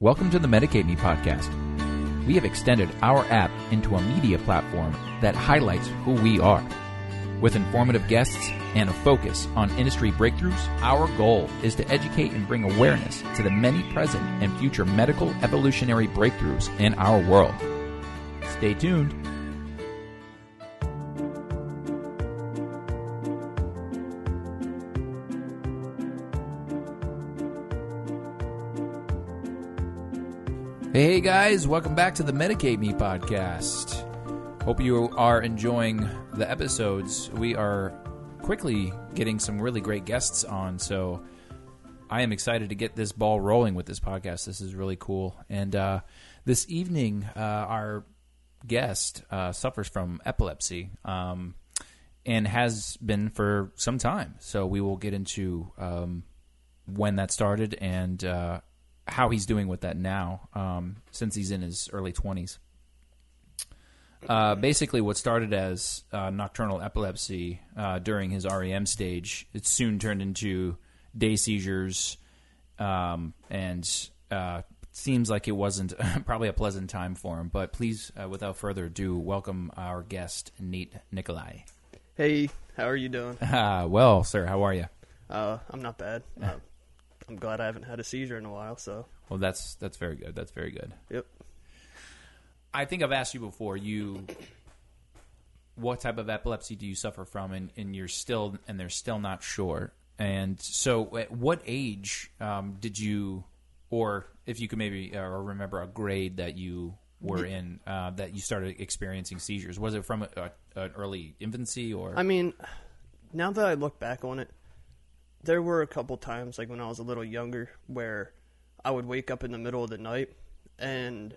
Welcome to the Medicate Me podcast. We have extended our app into a media platform that highlights who we are. With informative guests and a focus on industry breakthroughs, our goal is to educate and bring awareness to the many present and future medical evolutionary breakthroughs in our world. Stay tuned. Hey guys, welcome back to the Medicate Me podcast. Hope you are enjoying the episodes. We are quickly getting some really great guests on, so I am excited to get this ball rolling with this podcast. This is really cool. And uh, this evening, uh, our guest uh, suffers from epilepsy um, and has been for some time. So we will get into um, when that started and uh, how he's doing with that now, um, since he's in his early twenties. Uh, basically, what started as uh, nocturnal epilepsy uh, during his REM stage, it soon turned into day seizures, um, and uh, seems like it wasn't probably a pleasant time for him. But please, uh, without further ado, welcome our guest, Nate Nicolai. Hey, how are you doing? Ah, well, sir, how are you? Uh, I'm not bad. I'm glad I haven't had a seizure in a while. So, Well, that's that's very good. That's very good. yep. I think I've asked you before. You, what type of epilepsy do you suffer from, and, and you're still and they're still not sure. And so, at what age um, did you, or if you could maybe uh, or remember a grade that you were in uh, that you started experiencing seizures? Was it from a, a, an early infancy, or I mean, now that I look back on it, there were a couple times, like when I was a little younger, where I would wake up in the middle of the night and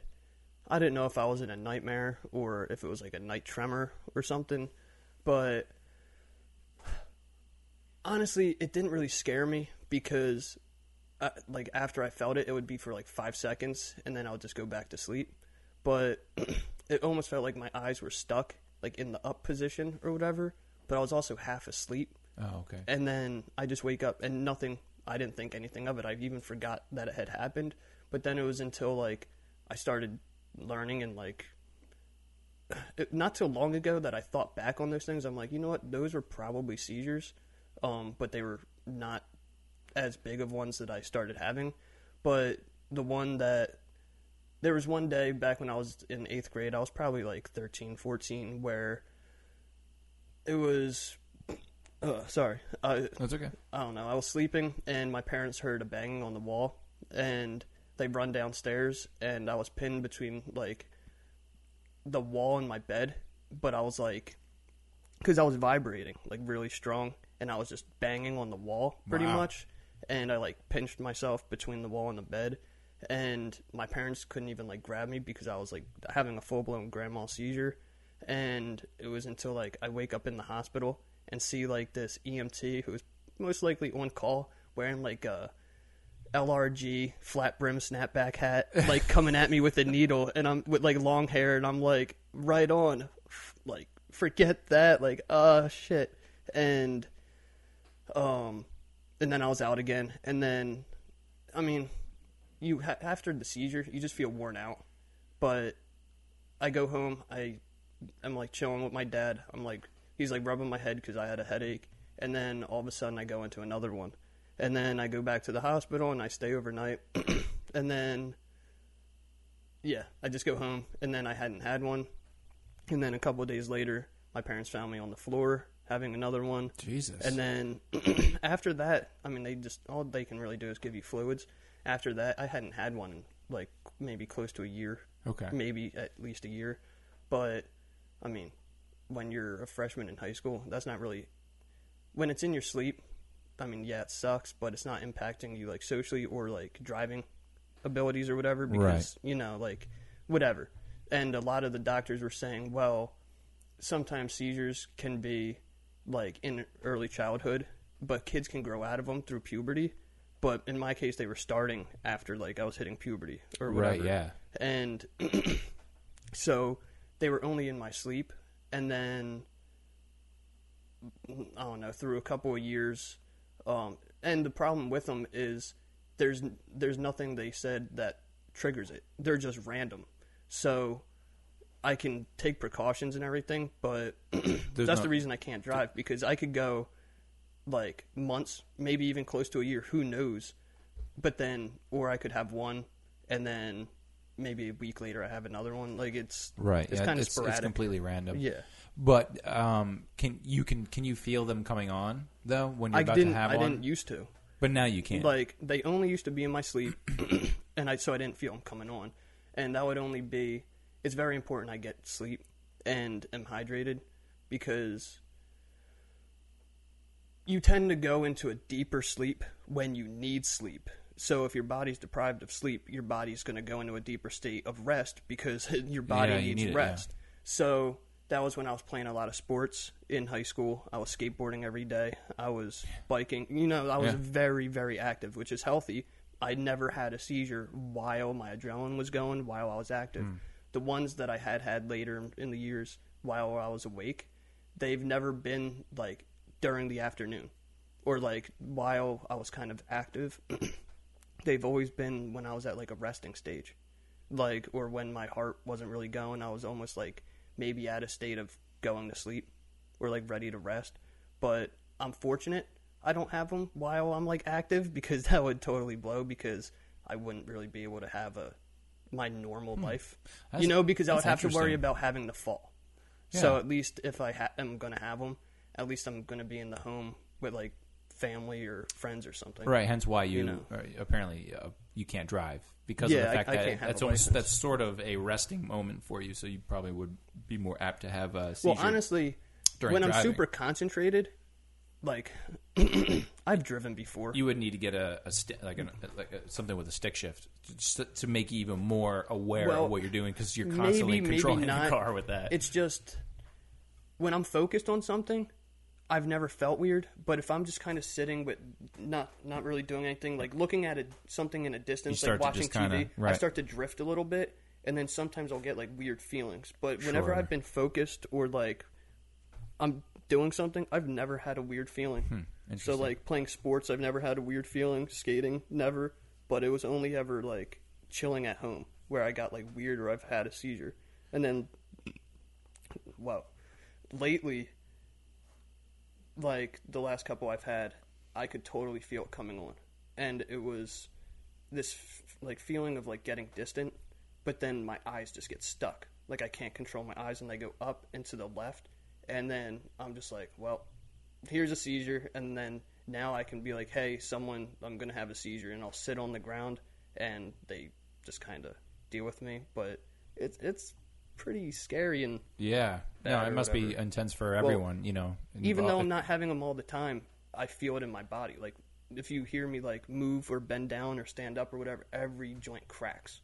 I didn't know if I was in a nightmare or if it was like a night tremor or something. But honestly, it didn't really scare me because, uh, like, after I felt it, it would be for like five seconds and then I would just go back to sleep. But it almost felt like my eyes were stuck, like in the up position or whatever. But I was also half asleep. Oh, okay, And then I just wake up and nothing, I didn't think anything of it. I even forgot that it had happened. But then it was until like I started learning and like not too long ago that I thought back on those things. I'm like, you know what? Those were probably seizures, um, but they were not as big of ones that I started having. But the one that there was one day back when I was in eighth grade, I was probably like 13, 14, where it was. Uh, sorry, uh, that's okay. I don't know. I was sleeping and my parents heard a banging on the wall and they run downstairs and I was pinned between like the wall and my bed, but I was like cuz I was vibrating like really strong and I was just banging on the wall pretty Wow. much and I like pinched myself between the wall and the bed and my parents couldn't even like grab me because I was like having a full-blown grand mal seizure and it was until like I wake up in the hospital and see like this EMT who's most likely on call wearing like a LRG flat brim snapback hat, like coming at me with a needle, and I'm with like long hair, and I'm like, right on, F- like forget that, like, uh, shit, and um, and then I was out again, and then, I mean, you ha- after the seizure, you just feel worn out, but I go home, I, I am like chilling with my dad, I'm like, he's like rubbing my head because I had a headache, and then all of a sudden I go into another one. And then I go back to the hospital and I stay overnight, and then yeah, I just go home, and then I hadn't had one, and then a couple of days later, my parents found me on the floor having another one, Jesus. and then after that, I mean, they just all they can really do is give you fluids. After that, I hadn't had one in like maybe close to a year, okay. maybe at least a year, but I mean, when you're a freshman in high school, that's not really when it's in your sleep. I mean, yeah, it sucks, but it's not impacting you like socially or like driving abilities or whatever because you know, like whatever. And a lot of the doctors were saying, well, sometimes seizures can be like in early childhood, but kids can grow out of them through puberty. But in my case, they were starting after like I was hitting puberty or whatever Right. Yeah. and so they were only in my sleep and then i don't know through a couple of years um, and the problem with them is there's there's nothing they said that triggers it. They're just random. So I can take precautions and everything, but that's no- the reason I can't drive because I could go like months, maybe even close to a year, who knows. But then or I could have one and then maybe a week later I have another one. Like it's Right. It's yeah, kind of it's, sporadic. It's completely random. yeah. But um, can you can can you feel them coming on though when you're I about didn't to have I one? didn't used to. but now you can. Like they only used to be in my sleep, and I so I didn't feel them coming on, and that would only be. It's very important I get sleep and am hydrated because you tend to go into a deeper sleep when you need sleep. So if your body's deprived of sleep, your body's going to go into a deeper state of rest because your body Yeah, you needs need it, yeah. rest. So that was when I was playing a lot of sports in high school. I was skateboarding every day. I was biking. You know, I was Yeah. very, very active, which is healthy. I never had a seizure while my adrenaline was going, while I was active. Hmm. The ones that I had had later in the years while I was awake, they've never been like during the afternoon or like while I was kind of active. they've always been when I was at like a resting stage, like or when my heart wasn't really going. I was almost like maybe at a state of going to sleep or like ready to rest. But I'm fortunate I don't have them while I'm like active because that would totally blow because I wouldn't really be able to have a my normal life. Hmm. That's- you know, because I would have to worry about having to fall. So at least if I ha- am going to have them, at least I'm going to be in the home with like family or friends or something. Right. Hence why you, You know. uh, apparently uh, you can't drive because Yeah, of the fact I that can't that's almost that's sort of a resting moment for you. So you probably would be more apt to have a seizure. Well, honestly, when I'm super concentrated, like I've driven before. you would need to get a, a sti- like, an, like a, something with a stick shift to, to make you even more aware Well, of what you're doing because you're constantly maybe controlling not. the car with that. It's just when I'm focused on something, I've never felt weird. But if I'm just kind of sitting with not not really doing anything, like looking at it, something in a distance, like watching just kinda- TV, I start to drift a little bit, and then sometimes I'll get like weird feelings. But whenever Sure. I've been focused or like I'm doing something, I've never had a weird feeling. so Hmm, interesting. like playing sports, I've never had a weird feeling. Skating, never. But it was only ever like chilling at home where I got like weird or I've had a seizure. And then, wow, lately, like the last couple I've had, I could totally feel it coming on, and it was this f- like feeling of like getting distant, but then my eyes just get stuck. Like I can't control my eyes, and they go up and to the left, and then I'm just like, well, here's a seizure, and then now I can be like, hey, someone, I'm gonna have a seizure, and I'll sit on the ground, and they just kind of deal with me, but it's it's pretty scary and yeah, no, bad it or must be whatever. intense for everyone. you know, even though involved- I'm not having them all the time, I feel it in my body. Like if you hear me like move or bend down or stand up or whatever, every joint cracks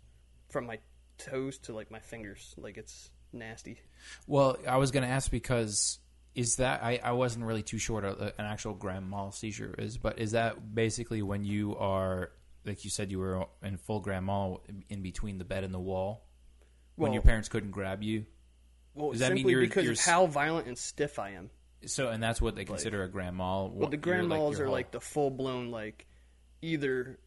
from my toes to like my fingers. Like it's nasty. Well, I was going to ask because is that I, I wasn't really too sure what a, an actual grand mal seizure is, but is that basically when you are like you said you were in full grand mal in between the bed and the wall when Well- your parents couldn't grab you? Well, Does that mean simply you're- because you're of how violent and stiff I am. So, and that's what they consider a grand mal. Well, the grand mals are like the full blown like either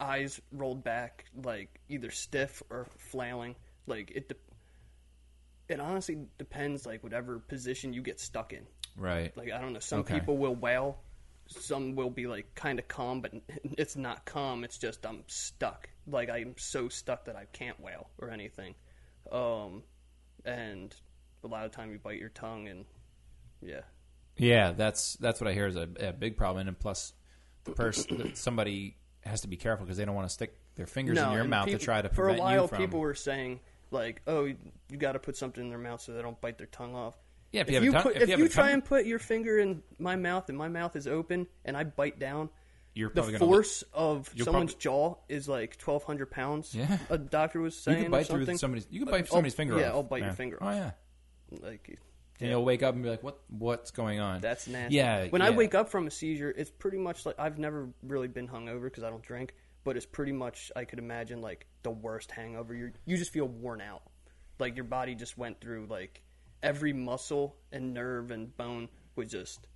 eyes rolled back, like either stiff or flailing. Like it. De- it honestly depends, like whatever position you get stuck in. right. Like I don't know, some Okay. people will wail, some will be like kind of calm, but it's not calm. It's just I'm stuck. Like I'm so stuck that I can't wail or anything. Um, and a lot of time you bite your tongue, and yeah, Yeah, that's that's what I hear is a, a big problem, and plus, the person somebody has to be careful because they don't want to stick their fingers in your mouth peop- to try to For a while, from. people were saying like, "Oh, you, got to put something in their mouth so they don't bite their tongue off." Yeah, if if you have a you, tongue- put, if if you have you try tongue- and put your finger in my mouth and my mouth is open and I bite down, You're the probably force of someone's jaw is like twelve hundred pounds. Yeah. a doctor was You saying could or bite something. through somebody's. You can bite I'll- somebody's finger yeah, off. I'll bite your finger Oh yeah. Like And you'll wake up and be like, "What? What's going on?" that's nasty. Yeah. When I wake up from a seizure, it's pretty much like I've never really been hungover because I don't drink, but it's pretty much I could imagine like the worst hangover. You you just feel worn out, like your body just went through like every muscle and nerve and bone would just.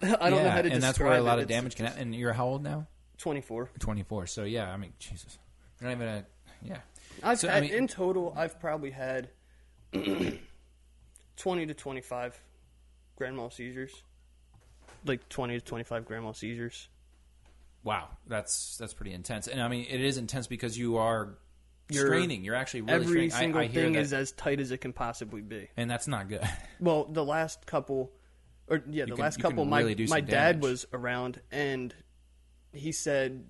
I don't know how to and that's where a lot it. of It's damage can just- happen. And you're how old now? 24. 24. So yeah, I mean, Jesus, you're not even a yeah. I've So, I had, mean- in total, I've probably had 20 to 25 grand mal seizures. Like 20 to 25 grand mal seizures. Wow, that's that's pretty intense. And I mean, it is intense because you are You're- straining. You're actually really Every straining. Single I, hear thing that, is as tight as it can possibly be. and that's not good. Well, the last couple, or yeah, the can- last couple, my really my dad damage. was around, and he said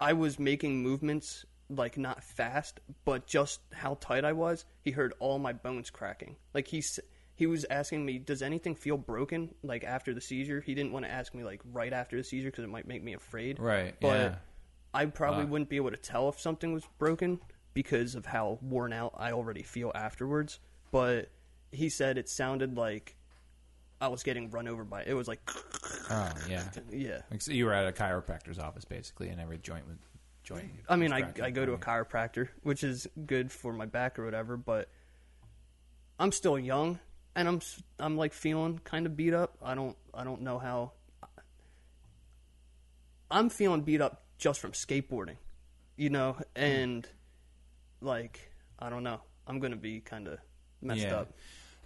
I was making movements like not fast, but just how tight I was. He heard all my bones cracking. Like he he was asking me, "Does anything feel broken?" Like after the seizure, he didn't want to ask me like right after the seizure because it might make me afraid. Right, But yeah. I probably Wow. wouldn't be able to tell if something was broken because of how worn out I already feel afterwards. But he said it sounded like I was getting run over by. It was like, Oh yeah. yeah. Like, so you were at a chiropractor's office basically, and every joint was joint. I mean, I. I go to a chiropractor, which is good for my back or whatever. But I'm still young, and I'm I'm like feeling kind of beat up. I don't I don't know how. I'm feeling beat up just from skateboarding, you know, and like I don't know. I'm gonna be kind of messed Yeah. up.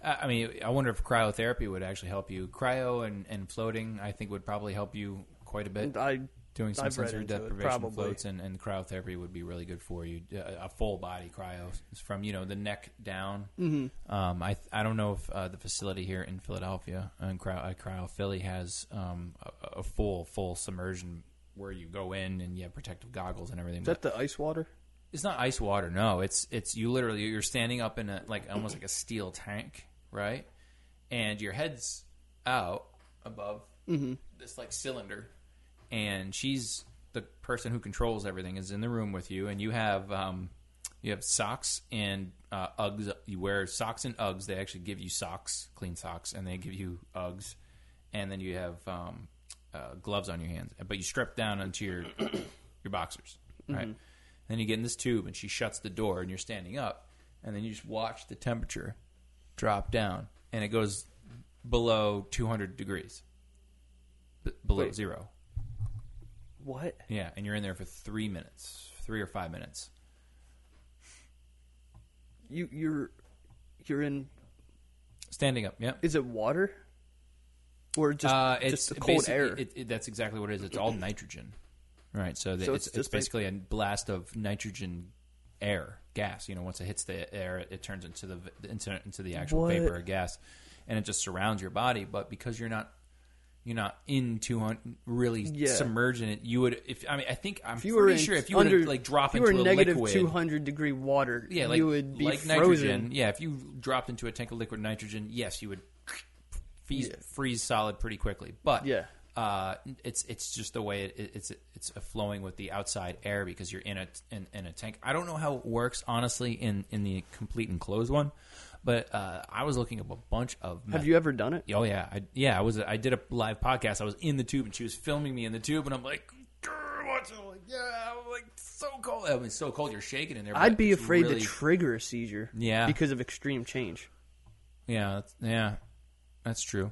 I mean, I wonder if cryotherapy would actually help you. Cryo and, and floating, I think, would probably help you quite a bit. I Doing some I've sensory it, deprivation probably. floats and, and cryotherapy would be really good for you. A, a full body cryo from you know the neck down. Mm-hmm. Um, I I don't know if uh, the facility here in Philadelphia and cryo, uh, cryo Philly has um, a, a full full submersion where you go in and you have protective goggles and everything. is that the ice water? It's not ice water. No, it's it's you literally you're standing up in a like almost like a steel tank, right? And your head's out above this like cylinder, and she's the person who controls everything is in the room with you, and you have um, you have socks and uh, Uggs. You wear socks and Uggs. They actually give you socks, clean socks, and they give you Uggs, and then you have um, uh, gloves on your hands, but you strip down onto your your boxers, right? Then you get in this tube, and she shuts the door, and you're standing up, and then you just watch the temperature drop down, and it goes below 200 degrees, B- below Wait. zero. What? Yeah, and you're in there for three minutes, three or five minutes. You you're you're in? Standing up, Yeah. Is it water? Or just uh, it's just cold air? It, it, that's exactly what it is. It's all nitrogen, right? So, the, So it's, it's it's, like- basically a blast of nitrogen air, gas. You know, once it hits the air, it, it turns into the into, into the actual What? vapor or gas, and it just surrounds your body. But because you're not you're not into 200 really Yeah. submerged in it, you would. If I mean, I think I'm if you were pretty in sure if you were under, to like drop if you into were a negative liquid, two hundred degree water, yeah, like you would be like frozen. nitrogen. Yeah, if you dropped into a tank of liquid nitrogen, yes, you would freeze, Yeah. freeze solid pretty quickly. But Yeah. uh, it's it's just the way it, it's it's flowing with the outside air because you're in a in, in a tank. I don't know how it works honestly in in the complete enclosed one, but uh, I was looking up a bunch of. Have you ever done it? Oh yeah, I, yeah. I was. I did a live podcast. I was in the tube, and she was filming me in the tube, and I'm like, it?" I'm like, yeah, I'm like so cold. I mean, so cold. You're shaking in there. I'd be afraid really- to trigger a seizure. Yeah. because of extreme change. Yeah, yeah, that's true.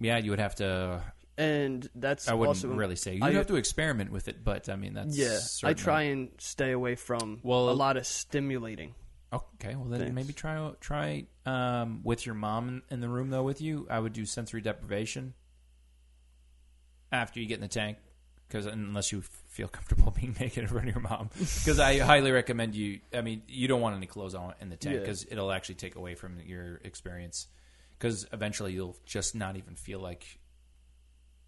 Yeah, you would have to. And that's I wouldn't also really say you'd I- have to experiment with it, but I mean that's Yeah, I certainly- try and stay away from Well- a lot of stimulating. Okay, well then Thanks. maybe try try um, with your mom in, in the room though with you. I would do sensory deprivation after you get in the tank, because unless you feel comfortable being naked in front of your mom, because I highly recommend you. I mean, you don't want any clothes on in the tank Yeah. because it'll actually take away from your experience. Because eventually you'll just not even feel like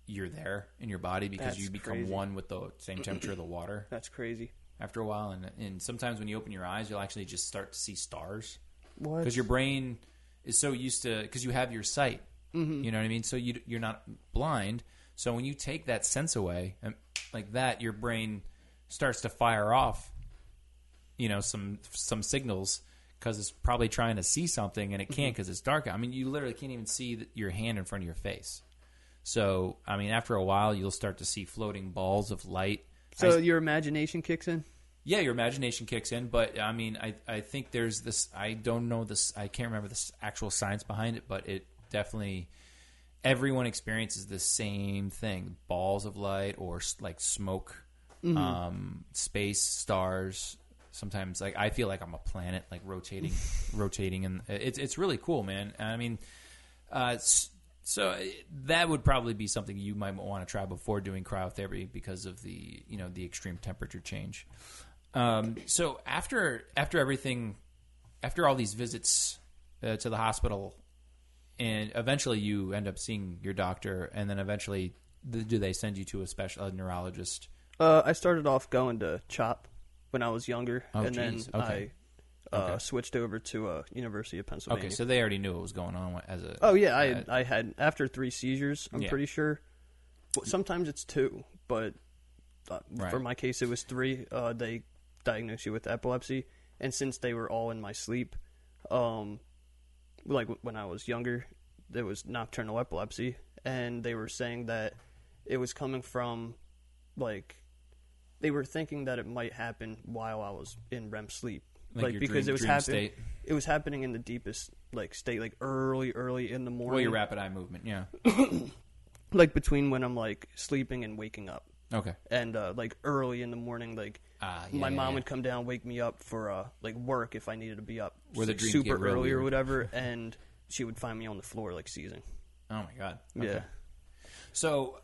you're there in your body because That's you become crazy. one with the same temperature of the water That's crazy. after a while, and and sometimes when you open your eyes, you'll actually just start to see stars What? because your brain is so used to because you have your sight. Mm-hmm. You know what I mean? So you you're not blind. So when you take that sense away, um, like that, your brain starts to fire off. You know some some signals because it's probably trying to see something and it can't Mm-hmm. because it's dark. I mean, you literally can't even see th- your hand in front of your face. So I mean, after a while, you'll start to see floating balls of light. so I- your imagination kicks in. yeah, your imagination kicks in, but I mean, I I think there's this. I don't know this. I can't remember the actual science behind it, but it definitely everyone experiences the same thing: balls of light or like smoke, Mm-hmm. um, space, stars. Sometimes, like I feel like I'm a planet, like rotating, rotating, and it's it's really cool, man. I mean, uh, so uh, that would probably be something you might want to try before doing cryotherapy because of the you know the extreme temperature change. Um, so after after everything, after all these visits uh, to the hospital, and eventually you end up seeing your doctor, and then eventually do they send you to a special a neurologist? Uh, I started off going to CHOP when I was younger, Oh, and geez. then Okay. I uh, Okay. switched over to uh, University of Pennsylvania. Okay, so they already knew what was going on as a. oh yeah, I uh, I had after three seizures. I'm Yeah. pretty sure. Sometimes it's two, but uh, Right. for my case, it was three. Uh, they diagnosed you with epilepsy, and since they were all in my sleep, um, like w- when I was younger, there was nocturnal epilepsy, and they were saying that it was coming from, like, they were thinking that it might happen while I was in REM sleep, like, your because dream- it was happening. It was happening in the deepest like state, like early, early in the morning Well, your rapid eye movement, yeah. like between when I'm like sleeping and waking up, Okay. and uh, like early in the morning, like Ah, yeah, my yeah, mom yeah. would come down, wake me up for uh, like work if I needed to be up Where the super early or whatever, and she would find me on the floor like seizing. Oh my god. Okay. Yeah, So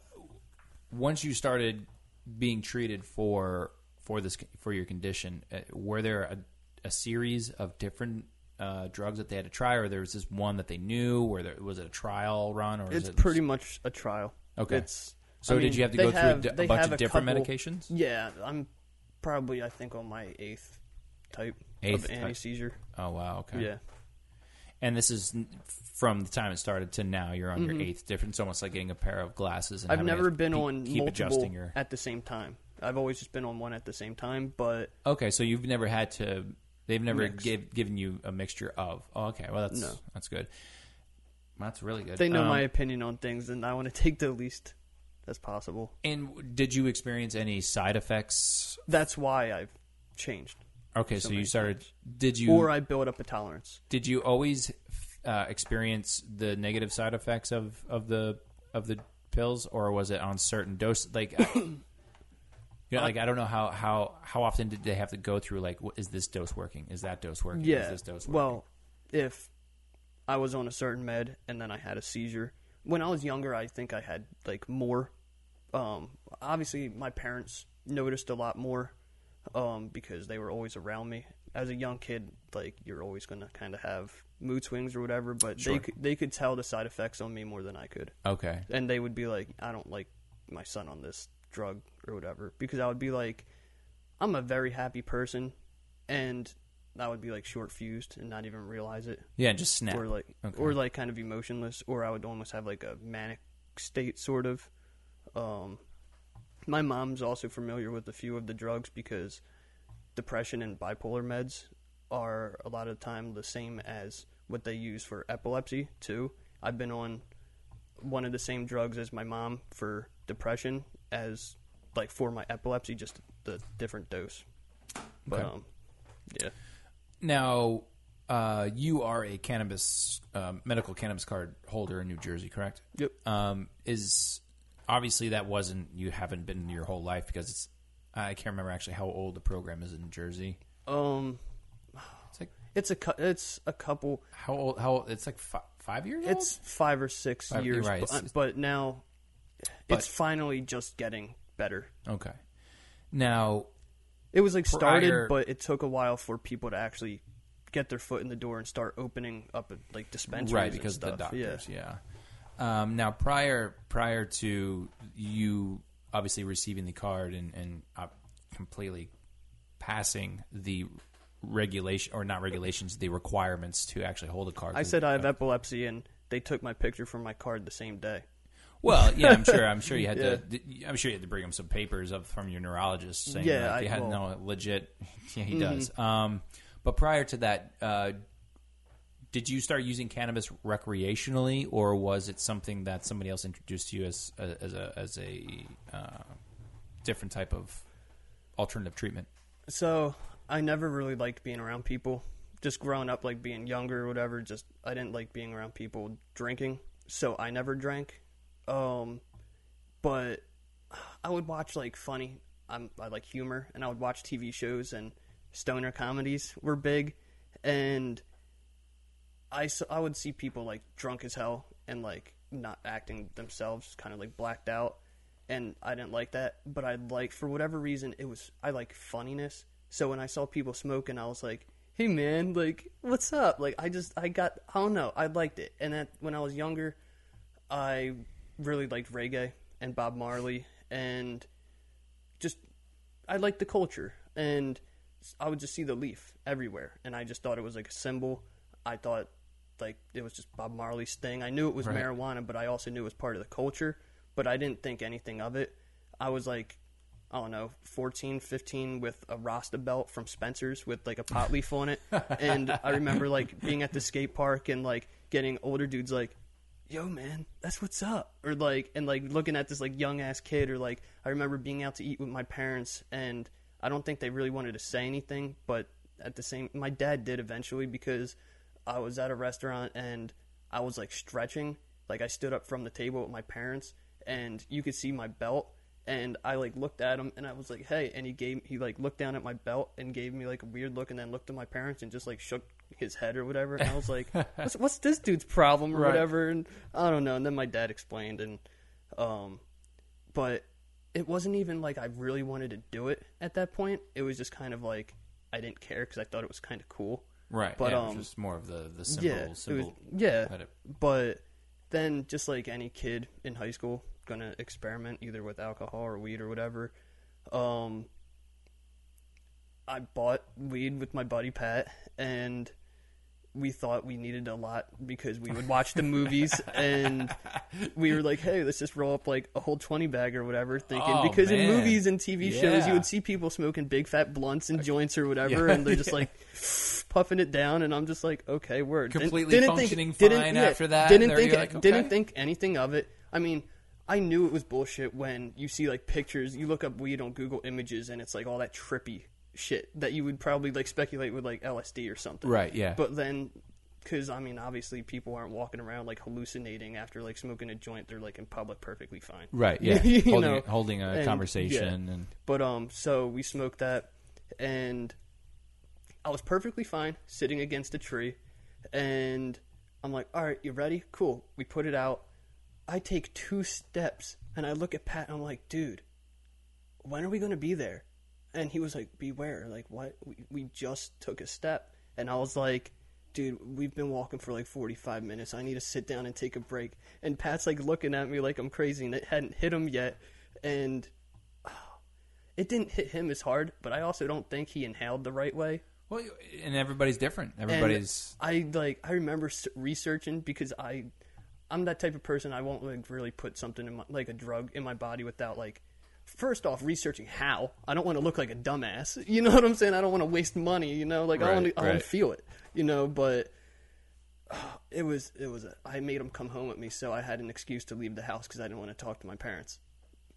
once you started being treated for for this for your condition, uh, were there a, a series of different uh, drugs that they had to try, or there was this one that they knew? Where there was it a trial run, or it's is it pretty much a trial. Okay. It's So I did mean, you have to go through a have- di- a, bunch of different couple- medications? Yeah, I'm probably I think on my eighth type Eighth of anti seizure. Oh wow, okay. Yeah. And this is from the time it started to now. You're on your eighth different. It's almost like getting a pair of glasses. And Mm-hmm. I've having never been on keep multiple adjusting your. at the same time. I've always just been on one at the same time, but Okay, so you've never had to. They've never Mix. give, given you a mixture of. Oh, okay, well that's No. that's good. That's really good. they know Um, my opinion on things, and I want to take the least as possible. And did you experience any side effects? That's why I've changed, Okay, So so, you started. times. Did you or I build up a tolerance. did you always uh, experience the negative side effects of, of the of the pills, or was it on certain dose? Like, I- you know, like I don't know how how how often did they have to go through? Like, what, is this dose working? Is that dose working? Yeah. Is this dose working? Well, if I was on a certain med and then I had a seizure, when I was younger, I think I had like more. Um, obviously, my parents noticed a lot more um, because they were always around me. As a young kid, like you're always going to kind of have mood swings or whatever, but Sure. they could, they could tell the side effects on me more than I could. okay, and they would be like, "I don't like my son on this drug or whatever," because I would be like, "I'm a very happy person," and that would be like short fused and not even realize it, yeah, just snap. or like, Okay. or like kind of emotionless, or I would almost have like a manic state, sort of. Um, my mom's also familiar with a few of the drugs because depression and bipolar meds are a lot of the time the same as what they use for epilepsy too. I've been on one of the same drugs as my mom for depression as like for my epilepsy, just the different dose. But Okay. um, yeah, Now, uh, you are a cannabis um, medical cannabis card holder in New Jersey, correct? Yep. Um, is obviously that wasn't you haven't been your whole life because it's I can't remember actually how old the program is in Jersey. um, It's like it's a it's a couple. how old? How old, it's like fi- five years. It's five or six Five- years, right, but, but now But- it's finally just getting better. okay. Now, It was like started, Prior- but it took a while for people to actually get their foot in the door and start opening up like dispensaries, right because the doctors, Yeah. yeah. Um, now, prior prior to you obviously receiving the card and and uh, completely passing the regulation or not regulations, the requirements to actually hold a card. I said I have epilepsy, and they took my picture from my card the same day. Well, yeah, I'm sure. I'm sure you had Yeah. to. I'm sure you had to bring him some papers up from your neurologist saying Yeah, like, you I- had well- no legit. Yeah, he Mhm. does. Um, but prior to that, uh, did you start using cannabis recreationally, or was it something that somebody else introduced to you as as a as a uh, different type of alternative treatment? So I never really liked being around people. Just growing up, like being younger or whatever, just I didn't like being around people drinking. so I never drank. Um, but I would watch like funny. I'm, I like humor, and I would watch TV shows and stoner comedies were big, and I I would see people like drunk as hell and like not acting themselves, kind of like blacked out, and I didn't like that. But I like for whatever reason it was I like funniness. So when I saw people smoking, I was like, "Hey man, like what's up?" Like I just I got I don't know I liked it, and that when I was younger, I really liked reggae and Bob Marley and just I liked the culture and I would just see the leaf everywhere and I just thought it was like a symbol. I thought like it was just Bob Marley's thing. I knew it was Right. marijuana, but I also knew it was part of the culture, but I didn't think anything of it. I was like I don't know, 14, 15 with a Rasta belt from Spencer's with like a pot leaf on it. And I remember like being at the skate park and like getting older dudes like, yo man that's what's up or like and like looking at this like young ass kid or like i remember being out to eat with my parents and i don't think they really wanted to say anything but at the same my dad did eventually because i was at a restaurant and i was like stretching. Like i stood up from the table with my parents and you could see my belt. And i like looked at him and i was like hey and he gave he like looked down at my belt and gave me like a weird look and then looked at my parents and just like shook his head or whatever. And i was like what's, what's this dude's problem or Right. whatever? And i don't know. And then my dad explained and um but it wasn't even like i really wanted to do it at that point. It was just kind of like i didn't care because i thought it was kind of cool Right. But, yeah, um, just more of the the symbol. yeah it was- yeah had it- but then just like any kid in high school gonna experiment either with alcohol or weed or whatever um i bought weed with my buddy pat and we thought we needed a lot because we would watch the movies and we were like hey let's just roll up like a whole 20 bag or whatever thinking Oh, because in movies and tv shows you would see people smoking big fat blunts and joints or whatever and they're just like puffing it down and i'm just like okay word Didn't- Completely didn't functioning didn't- fine yeah, after that, didn't think you're didn't think anything of it i mean i knew it was bullshit when you see like pictures you look up weed on google images and it's like all that trippy shit that you would probably like speculate with like lsd or something Right. Yeah. but then because i mean obviously people aren't walking around like hallucinating after like smoking a joint they're like in public perfectly fine right. Yeah. you holding know, holding a and- conversation and but um, so we smoked that, and I was perfectly fine sitting against a tree, and I'm like, all right, you ready? Cool. We put it out. I take two steps, and I look at Pat, and I'm like, dude, when are we gonna be there? And he was like, beware. Like, what? We, we just took a step, and I was like. Dude, we've been walking for like 45 minutes. I need to sit down and take a break. And Pat's like looking at me like I'm crazy and it hadn't hit him yet. And it didn't hit him as hard, but I also don't think he inhaled the right way. Well, and everybody's different. And Everybody's I like I remember researching because I I'm that type of person I won't like really put something in my like a drug in my body without like first off researching how. I don't want to look like a dumbass. You know what I'm saying? I don't want to waste money, you know? Like I want to I want right. to feel it, you know, but it was it was a, I made him come home with me so I had an excuse to leave the house cuz I didn't want to talk to my parents.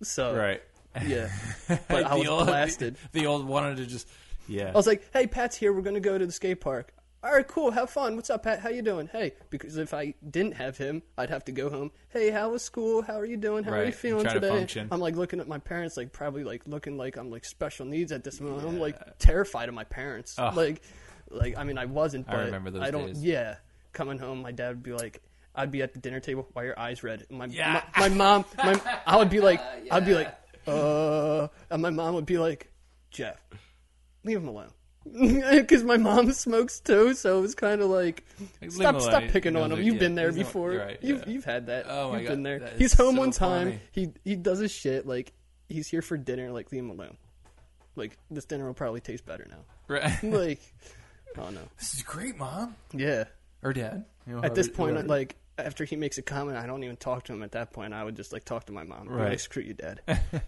So right. yeah. But I was old- blasted. The, old wanted to just yeah. I was like, "Hey, Pat's here. We're gonna go to the skate park." All right, cool. Have fun. What's up, Pat? How you doing? Hey, because if I didn't have him, I'd have to go home. Hey, how was school? How are you doing? How are you Right, feeling to today? function. I'm like looking at my parents, like probably like looking like I'm like special needs at this moment. I'm like terrified of my parents. Ugh. Like, like I mean, I wasn't, I but remember those I don't. days. Yeah, coming home, my dad would be like. I'd be at the dinner table. Why are your eyes red? My, Yeah. my, my mom, my, I would be like, I'd be like, uh, and my mom would be like, Jeff, leave him alone. Because my mom smokes too, so it was kind of like, Like, stop, stop alone. picking on him. You've yeah. been there not- before. you're right, you've yeah. you've had that. Oh my you've God, been there. He's home so one time. funny. He he does his shit like he's here for dinner. Like leave him alone. Like this dinner will probably taste better now. Right. Like, oh no, this is great, mom yeah. or dad. You know, At this point, like after he makes a comment, I don't even talk to him. At that point, I would just like talk to my mom. Right. Like, Screw you, dad.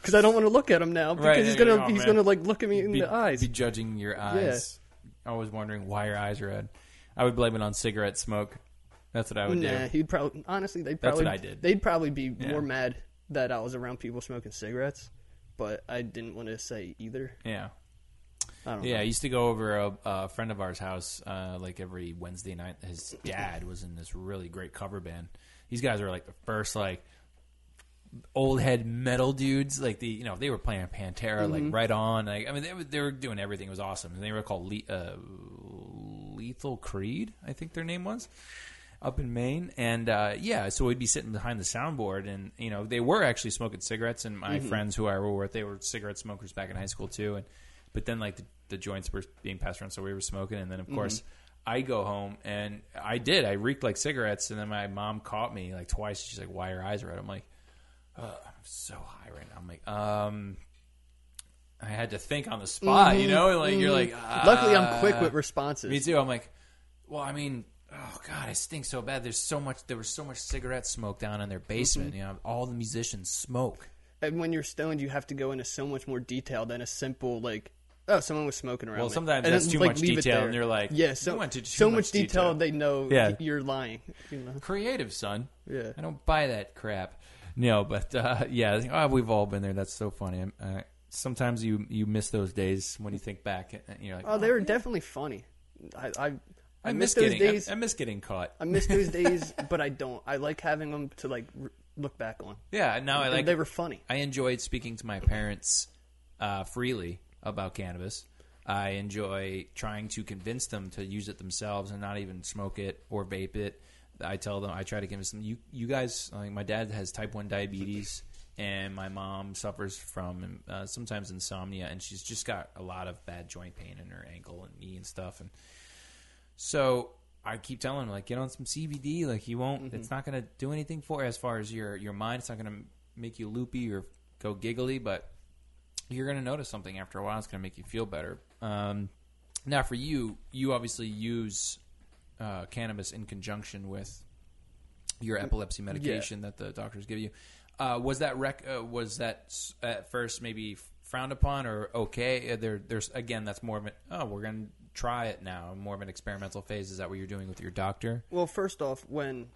Because I don't want to look at him now because Right, he's gonna oh, he's man. gonna like look at me in be, the eyes. be judging your eyes. Always wondering why your eyes are red. I would blame it on cigarette smoke. That's what I would Nah, do. he'd probably honestly they'd probably That's what I did. they'd probably be Yeah. more mad that I was around people smoking cigarettes, but I didn't want to say either. Yeah. I don't Yeah, I used to go over a, a friend of ours' house uh, like every Wednesday night. His dad was in this really great cover band. These guys are like the first like old head metal dudes. Like the you know they were playing Pantera Mm-hmm. like right on. Like I mean they were, they were doing everything. It was awesome. And they were called Le- uh, Lethal Creed, I think their name was. Up in Maine, and uh, yeah, so we'd be sitting behind the soundboard, and you know they were actually smoking cigarettes, and my friends who I were with, they were cigarette smokers back in high school too, and but then like the, the joints were being passed around, so we were smoking, and then of course I go home and I did, I reeked like cigarettes, and then my mom caught me like twice. She's like, "Why are your eyes red?" I'm like, uh, "I'm so high right now." I'm like, um. I had to think on the spot, you know, like you're like. Luckily, I'm quick "Uh, with responses. me too. I'm like, well, I mean, oh god, I stink so bad. There's so much. There was so much cigarette smoke down in their basement. Mm-hmm. You know, all the musicians smoke. And when you're stoned, you have to go into so much more detail than a simple like, oh, someone was smoking around. Well, me. sometimes And that's too like, much detail, and you're like, yeah, you so went to too so much much detail, detail. they know Yeah. you're lying. You know, Creative, son. Yeah. I don't buy that crap. No, but uh, yeah, oh, we've all been there. That's so funny. Uh, sometimes you you miss those days when you think back. and You're like, oh, they were definitely funny. I I, I, I miss miss those getting. I- days. I, miss getting caught. I miss those days, but I don't. I like having them to like r- look back on. Yeah, no, I like. they were funny. I enjoyed speaking to my parents uh, freely about cannabis. I enjoy trying to convince them to use it themselves and not even smoke it or vape it. I tell them, I try to convince them. You, you guys, like my dad has type one diabetes, and my mom suffers from uh, sometimes insomnia, and she's just got a lot of bad joint pain in her ankle and knee and stuff. And so I keep telling him, like, get on some CBD. Like, you won't. It's not going to do anything for you as far as your your mind. It's not going to make you loopy or go giggly, but you're going to notice something after a while. It's going to make you feel better. Um, now, for you, you obviously use uh, cannabis in conjunction with your epilepsy medication that the doctors give you. Uh, was that rec- uh, was that at first maybe frowned upon or okay? Uh, There, there's again, that's more of an oh, we're going to try it now, more of an experimental phase. Is that what you're doing with your doctor? Well, first off, when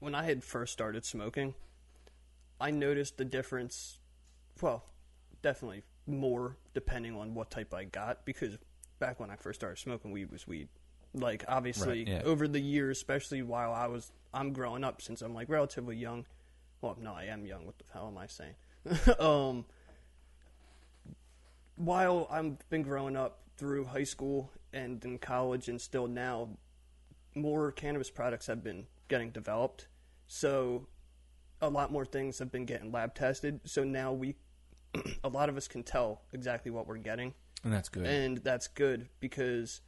when I had first started smoking, I noticed the difference. Well, definitely more depending on what type I got because back when I first started smoking weed was weed. Like obviously Right, yeah. over the years, especially while I was I'm growing up since I'm like relatively young. Well, no, I am young. What the hell am I saying? um, while I've been growing up through high school and in college and still now, more cannabis products have been getting developed. So a lot more things have been getting lab tested. So now we, a lot of us can tell exactly what we're getting. And that's good. And that's good because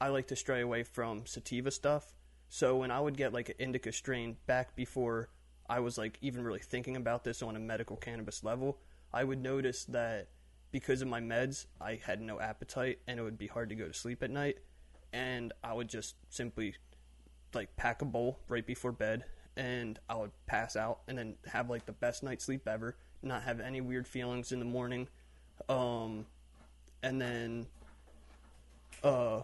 I like to stray away from sativa stuff. So when I would get like an indica strain back before I was like even really thinking about this on a medical cannabis level, I would notice that because of my meds, I had no appetite and it would be hard to go to sleep at night. And I would just simply like pack a bowl right before bed and I would pass out and then have like the best night's sleep ever, not have any weird feelings in the morning. Um and then uh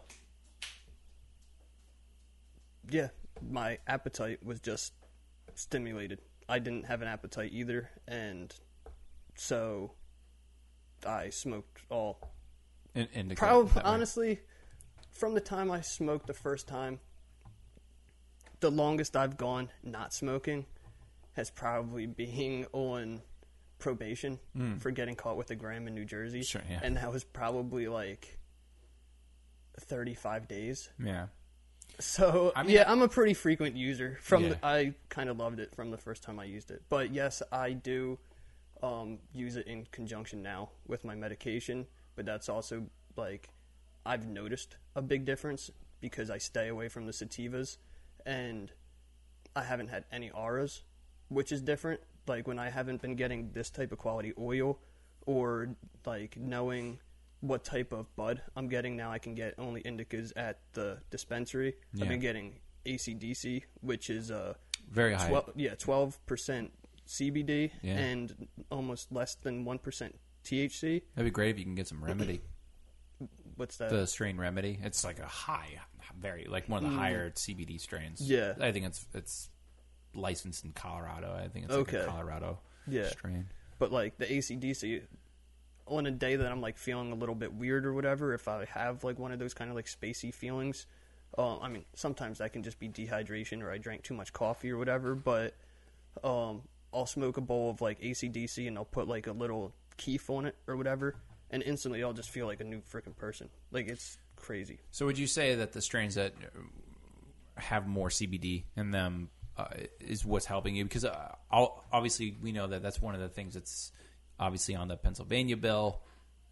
yeah, my appetite was just stimulated. I didn't have an appetite either and so I smoked all In- indica, Probably, honestly, from the time I smoked the first time, the longest I've gone not smoking has probably been on probation for getting caught with a gram in New Jersey. Sure, yeah. And that was probably like 35 days. yeah. So I mean- yeah, I'm a pretty frequent user. From Yeah. the, I kind of loved it from the first time I used it. But yes, I do um, use it in conjunction now with my medication. But that's also like I've noticed a big difference because I stay away from the sativas, and I haven't had any auras, which is different. Like when I haven't been getting this type of quality oil, or like knowing what type of bud I'm getting now. I can get only indicas at the dispensary. Yeah. I've been getting ACDC, which is uh, Very high. 12, yeah, twelve percent CBD Yeah. and almost less than one percent THC. That'd be great if you can get some remedy. What's that? the strain remedy. It's like a high, very like one of the higher CBD strains. Mm. Yeah. I think it's it's licensed in Colorado. I think it's like a Colorado Yeah. strain. But like the ACDC, on a day that I'm like feeling a little bit weird or whatever, if I have like one of those kind of like spacey feelings, uh, I mean, sometimes that can just be dehydration or I drank too much coffee or whatever. But um, I'll smoke a bowl of like ACDC and I'll put like a little kief on it or whatever, and instantly I'll just feel like a new freaking person. Like it's crazy. So would you say that the strains that have more CBD in them uh, is what's helping you? Because uh, obviously we know that that's one of the things that's obviously on the Pennsylvania bill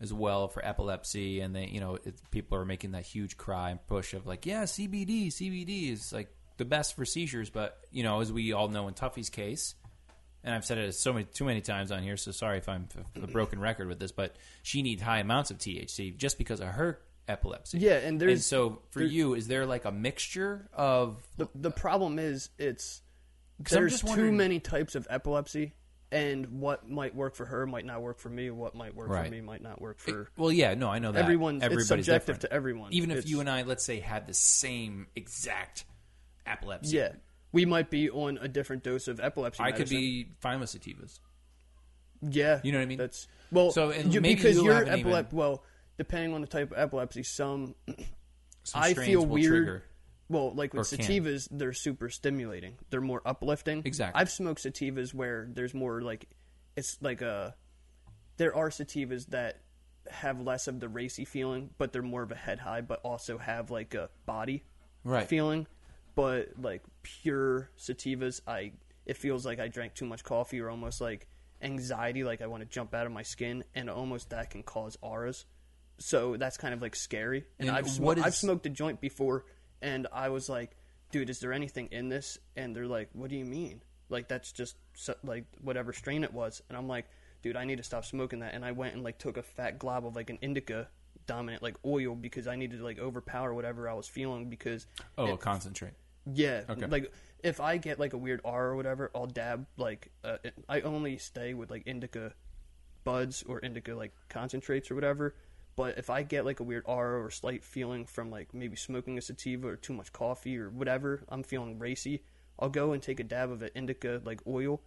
as well for epilepsy, and they you know it, people are making that huge cry and push of like yeah CBD CBD is like the best for seizures, but you know as we all know in Tuffy's case. And I've said it so many, too many times on here, so sorry if I'm a broken record with this. But she needs high amounts of THC just because of her epilepsy. Yeah, and there's And so for there- you, is there like a mixture of the the problem is it's there's too many types of epilepsy, and what might work for her might not work for me. What might work Right. for me might not work for well, yeah, no, I know that everyone. It's Everybody's subjective different. to everyone. Even if It's- you and I, let's say, had the same exact epilepsy, yeah, we might be on a different dose of epilepsy. I could be fine with sativas. Yeah, You know what I mean? That's well. So, and you, maybe because you you're haven't epilep- even- well, depending on the type of epilepsy, some Some I feel weird. trigger. Well, like with Or can. sativas, they're super stimulating. They're more uplifting. Exactly. I've smoked sativas where there's more like it's like a. There are sativas that have less of the racy feeling, but they're more of a head high, but also have like a body Right. feeling. But like pure sativas, I it feels like I drank too much coffee or almost like anxiety, like I want to jump out of my skin, and almost that can cause auras. So that's kind of like scary. And, And I've sm- I've smoked a joint before, and I was like, "Dude, is there anything in this?" And they're like, "What do you mean? Like that's just so, like whatever strain it was." And I'm like, "Dude, I need to stop smoking that." And I went and like took a fat glob of like an indica dominant like oil because I needed to like overpower whatever I was feeling because Oh, it- concentrate. yeah, Okay. like if I get like a weird R or whatever, I'll dab like uh, I only stay with like indica buds or indica like concentrates or whatever. But if I get like a weird R or slight feeling from like maybe smoking a sativa or too much coffee or whatever, I'm feeling racy. I'll go and take a dab of an indica like oil,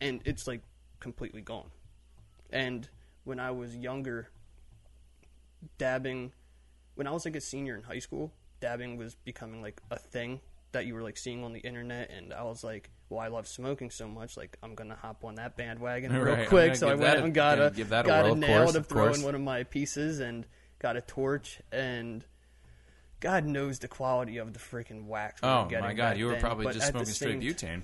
and it's like completely gone. And when I was younger, dabbing when I was like a senior in high school, dabbing was becoming like a thing that you were like seeing on the internet, and I was like, well, I love smoking so much, like I'm gonna hop on that bandwagon real I'm quick. So I went and got a a got a nail course, to throw in one of my pieces, and got a torch, and God knows the quality of the freaking wax. we Oh my god, you were then, probably but just smoking straight same butane.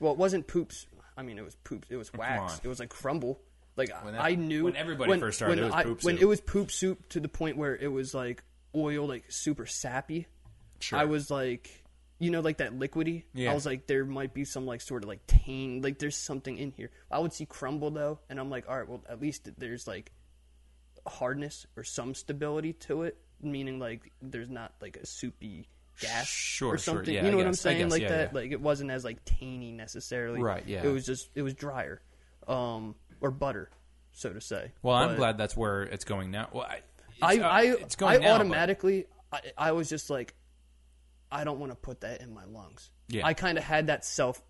well, it wasn't poops. I mean, it was poops. It was wax. It was like crumble. Like When that- I knew when everybody first started, when it was I- poop when soup. it was poop soup to the point where it was like oil, like super sappy. Sure. I was like, you know, like that liquidy. Yeah. I was like, there might be some like sort of like taint. Like there's something in here. I would see crumble though, and I'm like, all right, well, at least there's like hardness or some stability to it, meaning like there's not like a soupy gas Sure, or sure. something. Yeah, you know I what I'm saying? guess, like yeah, that. Like it wasn't as like tangy necessarily. Right, yeah. It was just it was drier, um, or butter, so to say. Well, I'm glad that's where it's going now. Well, I, I uh, I, I now, but- automatically I, I was just like, I don't want to put that in my lungs. Yeah. I kind of had that self.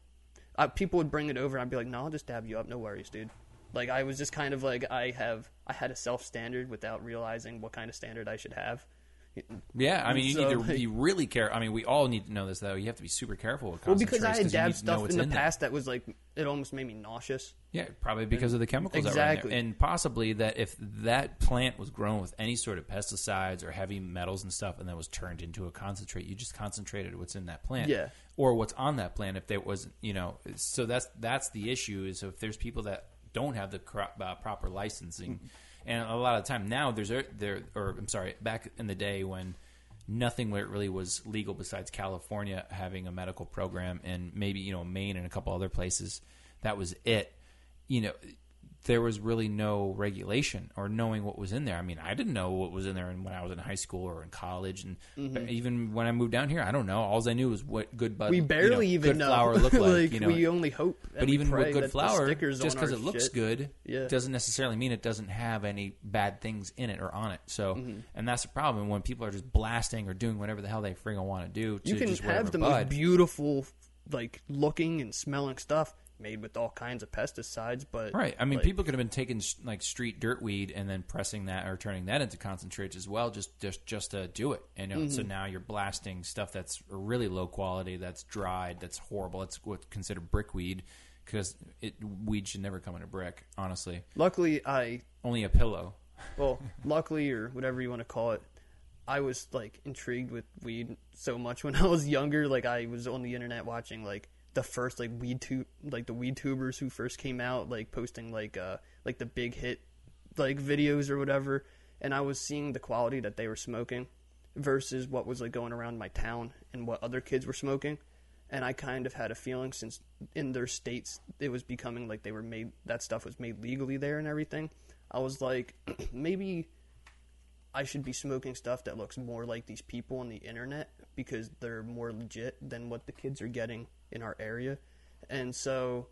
Uh, people would bring it over, and I'd be like, "No, I'll just dab you up. No worries, dude." Like I was just kind of like I have I had a self standard without realizing what kind of standard I should have. Yeah, I mean, you So, need to like- be really care. I mean, we all need to know this though. You have to be super careful with Well, because I had dabbed need to know stuff in the in past that was like it almost made me nauseous. Yeah, probably because of the chemicals that were in Exactly. And possibly that if that plant was grown with any sort of pesticides or heavy metals and stuff and then was turned into a concentrate, you just concentrated what's in that plant. Yeah. Or what's on that plant if there wasn't, you know, so that's that's the issue is if there's people that don't have the cro- uh, proper licensing. And a lot of the time now there's a- there or I'm sorry, back in the day when nothing really was legal besides California having a medical program and maybe you know Maine and a couple other places that was it. You know there was really no regulation or knowing what was in there. I mean, I didn't know what was in there when I was in high school or in college, and Mm-hmm. even when I moved down here, I don't know. All I knew was what good bud, We you know, barely even good know. flour looked like. you know, we only hope. but even with good flour, just because it looks shit- good, Yeah. doesn't necessarily mean it doesn't have any bad things in it or on it. So, Mm-hmm. and that's the problem when people are just blasting or doing whatever the hell they friggin' want to do. To you can just have the bud. most beautiful, like looking and smelling stuff, made with all kinds of pesticides. But Right. I mean, like, people could have been taking like street dirt weed and then pressing that or turning that into concentrates as well, just just just to do it. And you know, so mm-hmm. now you're blasting stuff that's really low quality, that's dried, that's horrible. It's what's considered brick weed because it weed should never come in a brick. Honestly, luckily I only a pillow. well, luckily or whatever you want to call it, I was like intrigued with weed so much when I was younger. Like I was on the internet watching like the first like weed tu- like the weed tubers who first came out, like posting like uh like the big hit like videos or whatever, and I was seeing the quality that they were smoking versus what was like going around my town and what other kids were smoking. And I kind of had a feeling since in their states it was becoming like they were made that stuff was made legally there and everything. I was like, maybe I should be smoking stuff that looks more like these people on the internet because they're more legit than what the kids are getting in our area. And so,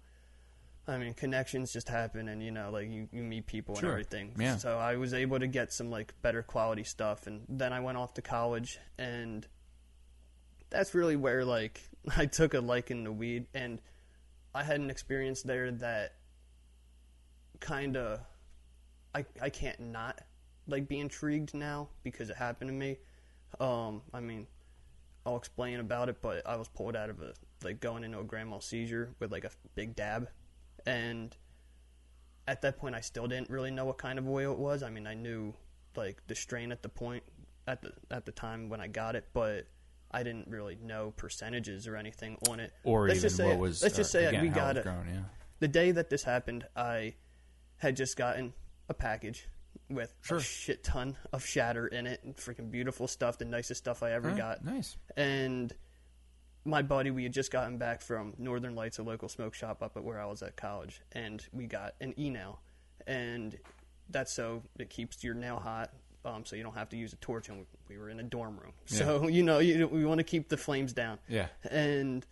I mean, connections just happen, and you know, like you, you meet people Sure. and everything. Yeah. So I was able to get some like better quality stuff, and then I went off to college, and that's really where like I took a liking to weed, and I had an experience there that kind of I I can't not like be intrigued now because it happened to me. Um, I mean, I'll explain about it, but I was pulled out of a like going into a grand mal seizure with like a big dab, and at that point I still didn't really know what kind of oil it was. I mean, I knew like the strain at the point at the at the time when I got it, but I didn't really know percentages or anything on it. Or let's even just say what was let's just uh, say again, we got it it grown. Yeah. the day that this happened, I had just gotten a package with Sure. a shit ton of shatter in it and freaking beautiful stuff, the nicest stuff I ever Right, got. Nice. And my buddy, we had just gotten back from Northern Lights, a local smoke shop up at where I was at college, and we got an e nail, and that's so it keeps your nail hot. Um, so you don't have to use a torch, and we, we were in a dorm room, so you know you, we want to keep the flames down Yeah. and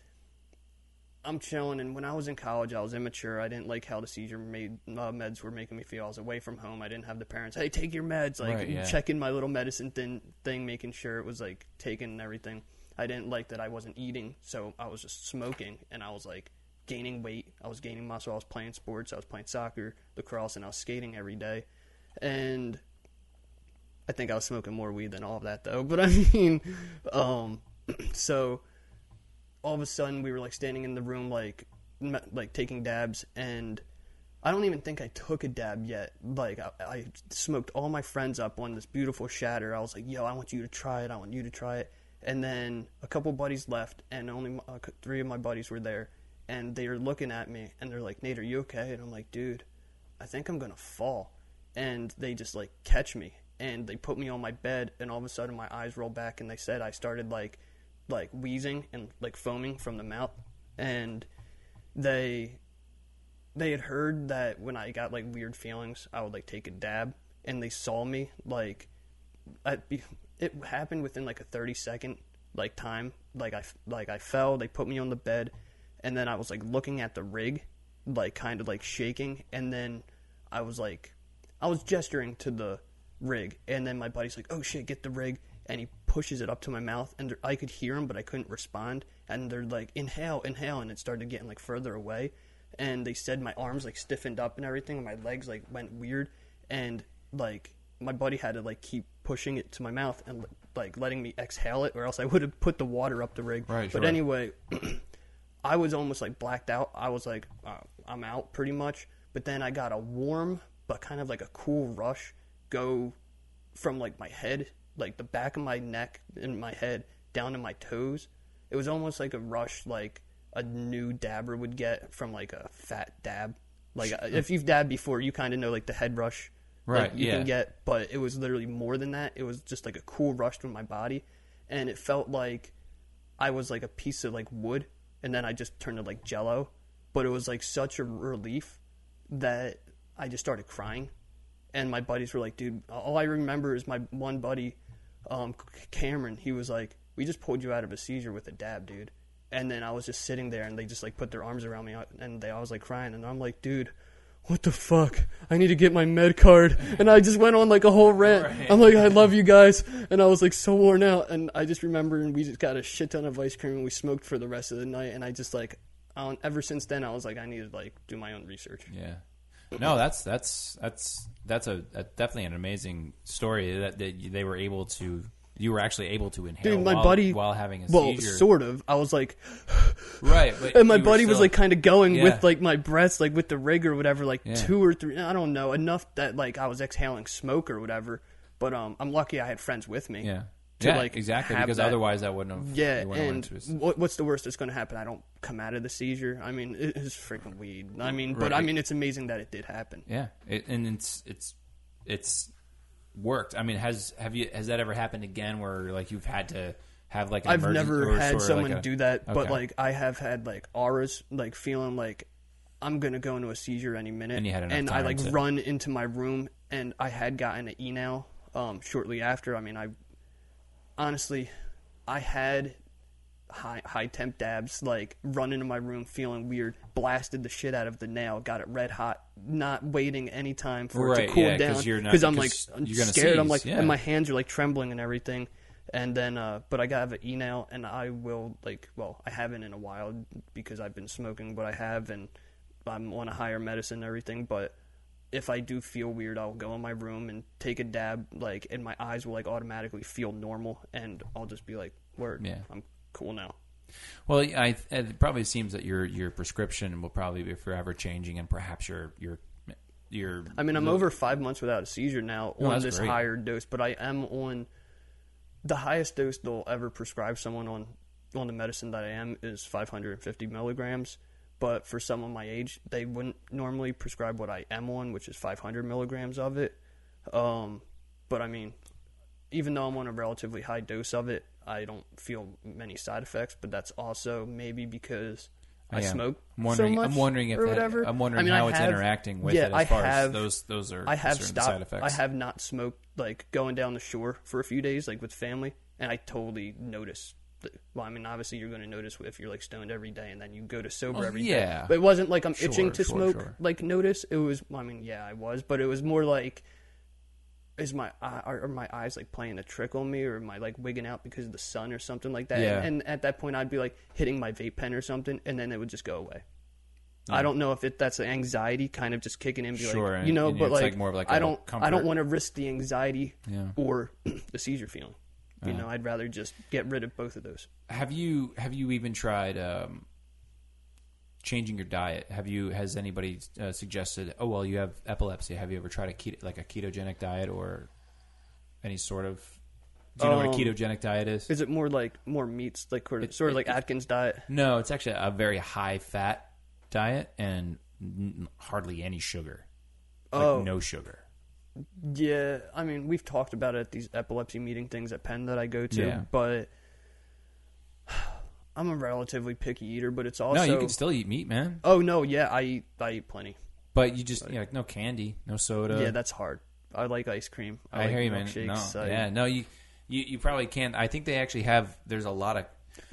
I'm chilling. And when I was in college, I was immature. I didn't like how the seizure made uh, meds were making me feel. I was away from home. I didn't have the parents. Hey, take your meds. Like Right, yeah. checking my little medicine thing, thing, making sure it was like taken and everything. I didn't like that I wasn't eating, so I was just smoking, and I was like gaining weight. I was gaining muscle. I was playing sports. I was playing soccer, lacrosse, and I was skating every day. And I think I was smoking more weed than all of that, though. But I mean, um, so all of a sudden we were like standing in the room like like taking dabs and I don't even think I took a dab yet. Like I, I smoked all my friends up on this beautiful shatter. I was like, "Yo, I want you to try it. I want you to try it." And then a couple buddies left, and only uh, three of my buddies were there, and they were looking at me, and they're like, "Nate, are you okay?" And I'm like, "Dude, I think I'm gonna fall." And they just like catch me, and they put me on my bed, and all of a sudden my eyes roll back, and they said I started like like wheezing and like foaming from the mouth, and they they had heard that when I got like weird feelings, I would like take a dab, and they saw me like I, it happened within like a thirty second like time. Like I like I fell, they put me on the bed, and then I was like looking at the rig, like kind of like shaking, and then I was like, I was gesturing to the rig, and then my buddy's like, "Oh shit, get the rig," and he pushes it up to my mouth, and I could hear him, but I couldn't respond, and they're like, "Inhale, inhale," and it started getting like further away, and they said my arms like stiffened up and everything, and my legs like went weird, and like my buddy had to like keep pushing it to my mouth and like letting me exhale it, or else I would have put the water up the rig. Right, But sure. anyway, I was almost like blacked out. I was like, uh, I'm out pretty much. But then I got a warm, but kind of like a cool rush go from like my head, like the back of my neck and my head down to my toes. It was almost like a rush, like a new dabber would get from like a fat dab. Like if you've dabbed before, you kind of know like the head rush, like, Right, you yeah. can get. But it was literally more than that. It was just like a cool rush from my body, and it felt like I was like a piece of like wood, and then I just turned to like jello. But it was like such a relief that I just started crying, and my buddies were like, "Dude, all I remember is my one buddy, um, Cameron. He was like, we just pulled you out of a seizure with a dab, dude." And then I was just sitting there, and they just like put their arms around me, and they I was like crying, and I'm like, "Dude." What the fuck? I need to get my med card. And I just went on like a whole rant. Right. I'm like, I love you guys. And I was like so worn out. And I just remember, and we just got a shit ton of ice cream and we smoked for the rest of the night. And I just like, um, ever since then, I was like, I need to like do my own research. Yeah. No, that's that's that's that's a, a definitely an amazing story that, that they were able to. You were actually able to inhale Dude, my while, buddy- while having a Well, seizure. sort of. I was like, right, and my buddy was like kind of going Yeah. with like my breaths, like with the rig or whatever, like Yeah. two or three. I don't know enough that like I was exhaling smoke or whatever. But um, I'm lucky I had friends with me. yeah, to, yeah, like, exactly because that- otherwise that wouldn't have Yeah, you wouldn't have and what, what's the worst that's going to happen? I don't come out of the seizure. I mean, it is freaking weed. I mean, but I mean, it's amazing that it did happen. Yeah, it, and it's it's it's worked. I mean, has have you has that ever happened again where like you've had to have like an I've never had someone like a- do that, but like I have had like auras, like feeling like I'm gonna go into a seizure any minute, And you had and I like to- run into my room, and I had gotten an email um, shortly after. I mean, I honestly, I had high high temp dabs, like run into my room feeling weird, blasted the shit out of the nail, got it red hot, not waiting any time for it to cool yeah, down because I'm like because I'm you're gonna scared. I'm like, yeah. and my hands are like trembling and everything. And then, uh, but I got an email, and I will like, well, I haven't in a while because I've been smoking, but I have, and I'm on a higher medicine and everything. But if I do feel weird, I'll go in my room and take a dab, like, and my eyes will like automatically feel normal, and I'll just be like, "Word, Yeah. I'm cool now." Well, I it probably seems that your your prescription will probably be forever changing, and perhaps your your your. I mean, I'm over five months without a seizure now Oh, on this great. higher dose, but I am on the highest dose they'll ever prescribe someone on on the medicine that I am is 550 milligrams. But for someone my age, they wouldn't normally prescribe what I am on, which is 500 milligrams of it. Um, but I mean, even though I'm on a relatively high dose of it, I don't feel many side effects. But that's also maybe because I Yeah. smoke I'm wondering. so much I'm wondering if or that- whatever. I'm wondering I mean, how I it's have- interacting with yeah, it as I far have, as those those are. I have stopped. side effects. I have not smoked like going down the shore for a few days, like with family, and I totally notice. Well, I mean, obviously you're going to notice if you're like stoned every day, and then you go to sober Well, every day. yeah. but it wasn't like I'm Sure, itching to sure, smoke. sure. Like notice it was. I mean, yeah, I was, but it was more like. Is my eye, are, are my eyes like playing a trick on me, or am I like wigging out because of the sun or something like that? Yeah. And, at that point, I'd be like hitting my vape pen or something, and then it would just go away. I don't know if it that's the anxiety kind of just kicking in, be Sure, like, you know, and but it's like, like more of like I don't, I don't want to risk the anxiety Yeah. or the seizure feeling. You know, I'd rather just get rid of both of those. Have you have you even tried um, changing your diet? Have you has anybody uh, suggested? Oh well, you have epilepsy. Have you ever tried a keto, like a ketogenic diet or any sort of? Do you know what a Um, ketogenic diet is? Is it more like more meats, like sort of, sort of like Atkins diet? No, it's actually a very high fat diet and n- hardly any sugar. Like Oh. no sugar. Yeah, I mean, we've talked about it at these epilepsy meeting things at Penn that I go to, Yeah. but I'm a relatively picky eater. But it's also no, you can still eat meat, man. oh no, yeah, I eat I eat plenty. But you just you know, like no candy, no soda. yeah, that's hard. I like ice cream. I, I like hear you, man. No, I- yeah, no, you, you you probably can't. I think they actually have. There's a lot of.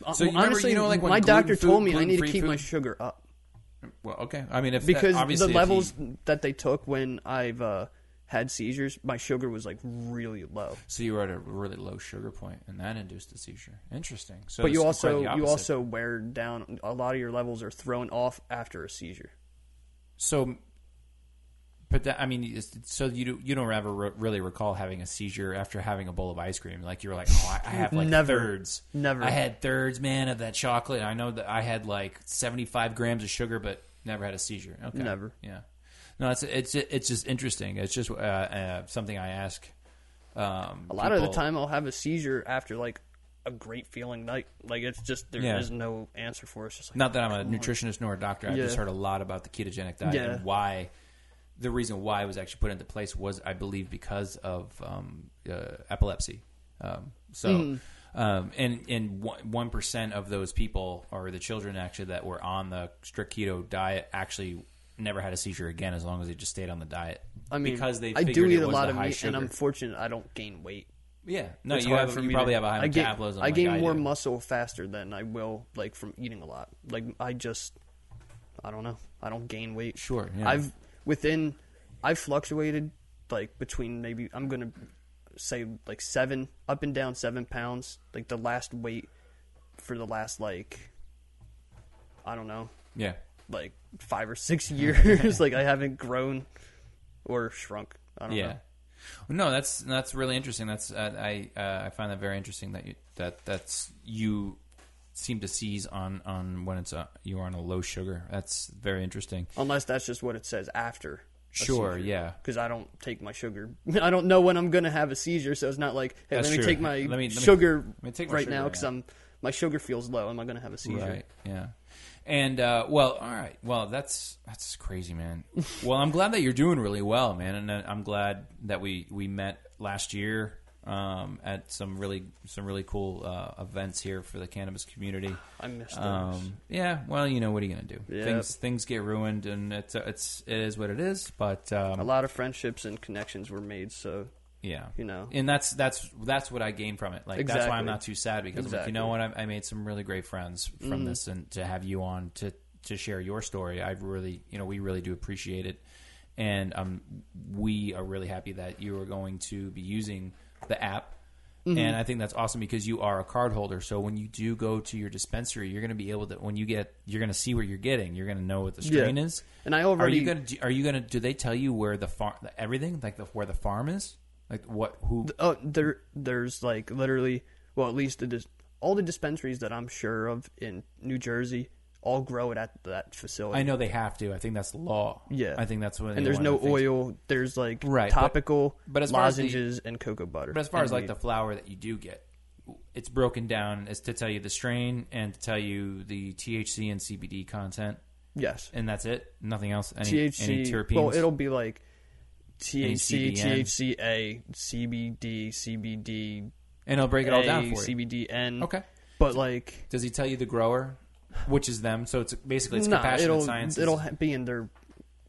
Uh, So well, remember, honestly, you know, like when my doctor gluten-food- told me I need to keep my sugar up. Well, okay. I mean, if because that, the levels that they took when I've uh, had seizures, my sugar was like really low. so you were at a really low sugar point, and that induced a seizure. Interesting. So but you also you also wear down a lot of your levels are thrown off after a seizure. so. But that, I mean, so you do, you don't ever re- really recall having a seizure after having a bowl of ice cream? Like you were like, oh, I, I have like Never. thirds. Never. I had thirds, man, of that chocolate. I know that I had like seventy five grams of sugar, but never had a seizure. Okay, Never. Yeah. No, it's it's it's just interesting. It's just uh, uh, something I ask. Um, A lot of the time, I'll have a seizure after like a great feeling night. Like it's just there is Yeah. no answer for it. Like Not that I'm a nutritionist nor a doctor. I've Yeah. just heard a lot about the ketogenic diet Yeah. and why. The reason why it was actually put into place was, I believe, because of um, uh, epilepsy. Um, so, Hmm. um, and and one percent of those people, or the children actually that were on the strict keto diet, actually never had a seizure again as long as they just stayed on the diet. I mean, because they I do eat a lot of meat, and. I'm fortunate I don't gain weight. yeah, no, It's you have you probably to- have a high I gain, metabolism. I like gain I more do. muscle faster than I will like from eating a lot. Like I just, I don't know. I don't gain weight. Sure, yeah. I've within, I've fluctuated like between maybe I'm gonna say like seven up and down seven pounds. Like the last weight for the last like, I don't know, Yeah. Like five or six years. like I haven't grown or shrunk. I don't Yeah. know. No, that's that's really interesting. That's uh, I uh, I find that very interesting that you that that's you seem to seize on on when it's uh you're on a low sugar. That's very interesting. Unless that's just what it says after. Sure, yeah. Because I don't take my sugar. I don't know when I'm gonna have a seizure, so it's not like, hey, That's let me true. take my Let me- let me- sugar let me take my right sugar now because now. I'm my sugar feels low. Am I gonna have a seizure? Right. Yeah. And uh, well, all right. Well, that's that's crazy, man. well, I'm glad that you're doing really well, man, and uh, I'm glad that we we met last year um, at some really some really cool uh, events here for the cannabis community. I missed those. Um, yeah. Well, you know what are you gonna do? Yep. Things things get ruined, and it's it's it is what it is. But a um, lot of friendships and connections were made, so yeah. you know. And that's that's that's what I gained from it. Like that's why I'm not too sad because I'm like, you know what I, I made some really great friends from this, and to have you on to to share your story, I really you know we really do appreciate it, and um we are really happy that you are going to be using the app. And I think that's awesome because you are a card holder. So when you do go to your dispensary, you're going to be able to when you get you're going to see what you're getting. You're going to know what the strain Yeah. is. And I Are already you going to are you going to do they tell you where the farm everything like the, where the farm is? Like what who Oh, there, there's like literally, well, at least the dis- all the dispensaries that I'm sure of in New Jersey all grow it at that facility. I know they have to. I think that's law. Yeah. I think that's what. and there's no oil. There's like Right, topical but as far as the- lozenges and cocoa butter. But as far as like weed. the flour that you do get, it's broken down as to tell you the strain and to tell you the THC and CBD content, yes, and that's it. Nothing else. Any, THC. Any terpenes? well, it'll be like THC? THCA, CBD, CBD, and it'll break it all down for you. CBDN. Okay. but like Does he tell you the grower, which is them? So it's basically it's compassionate it'll science. it'll be in their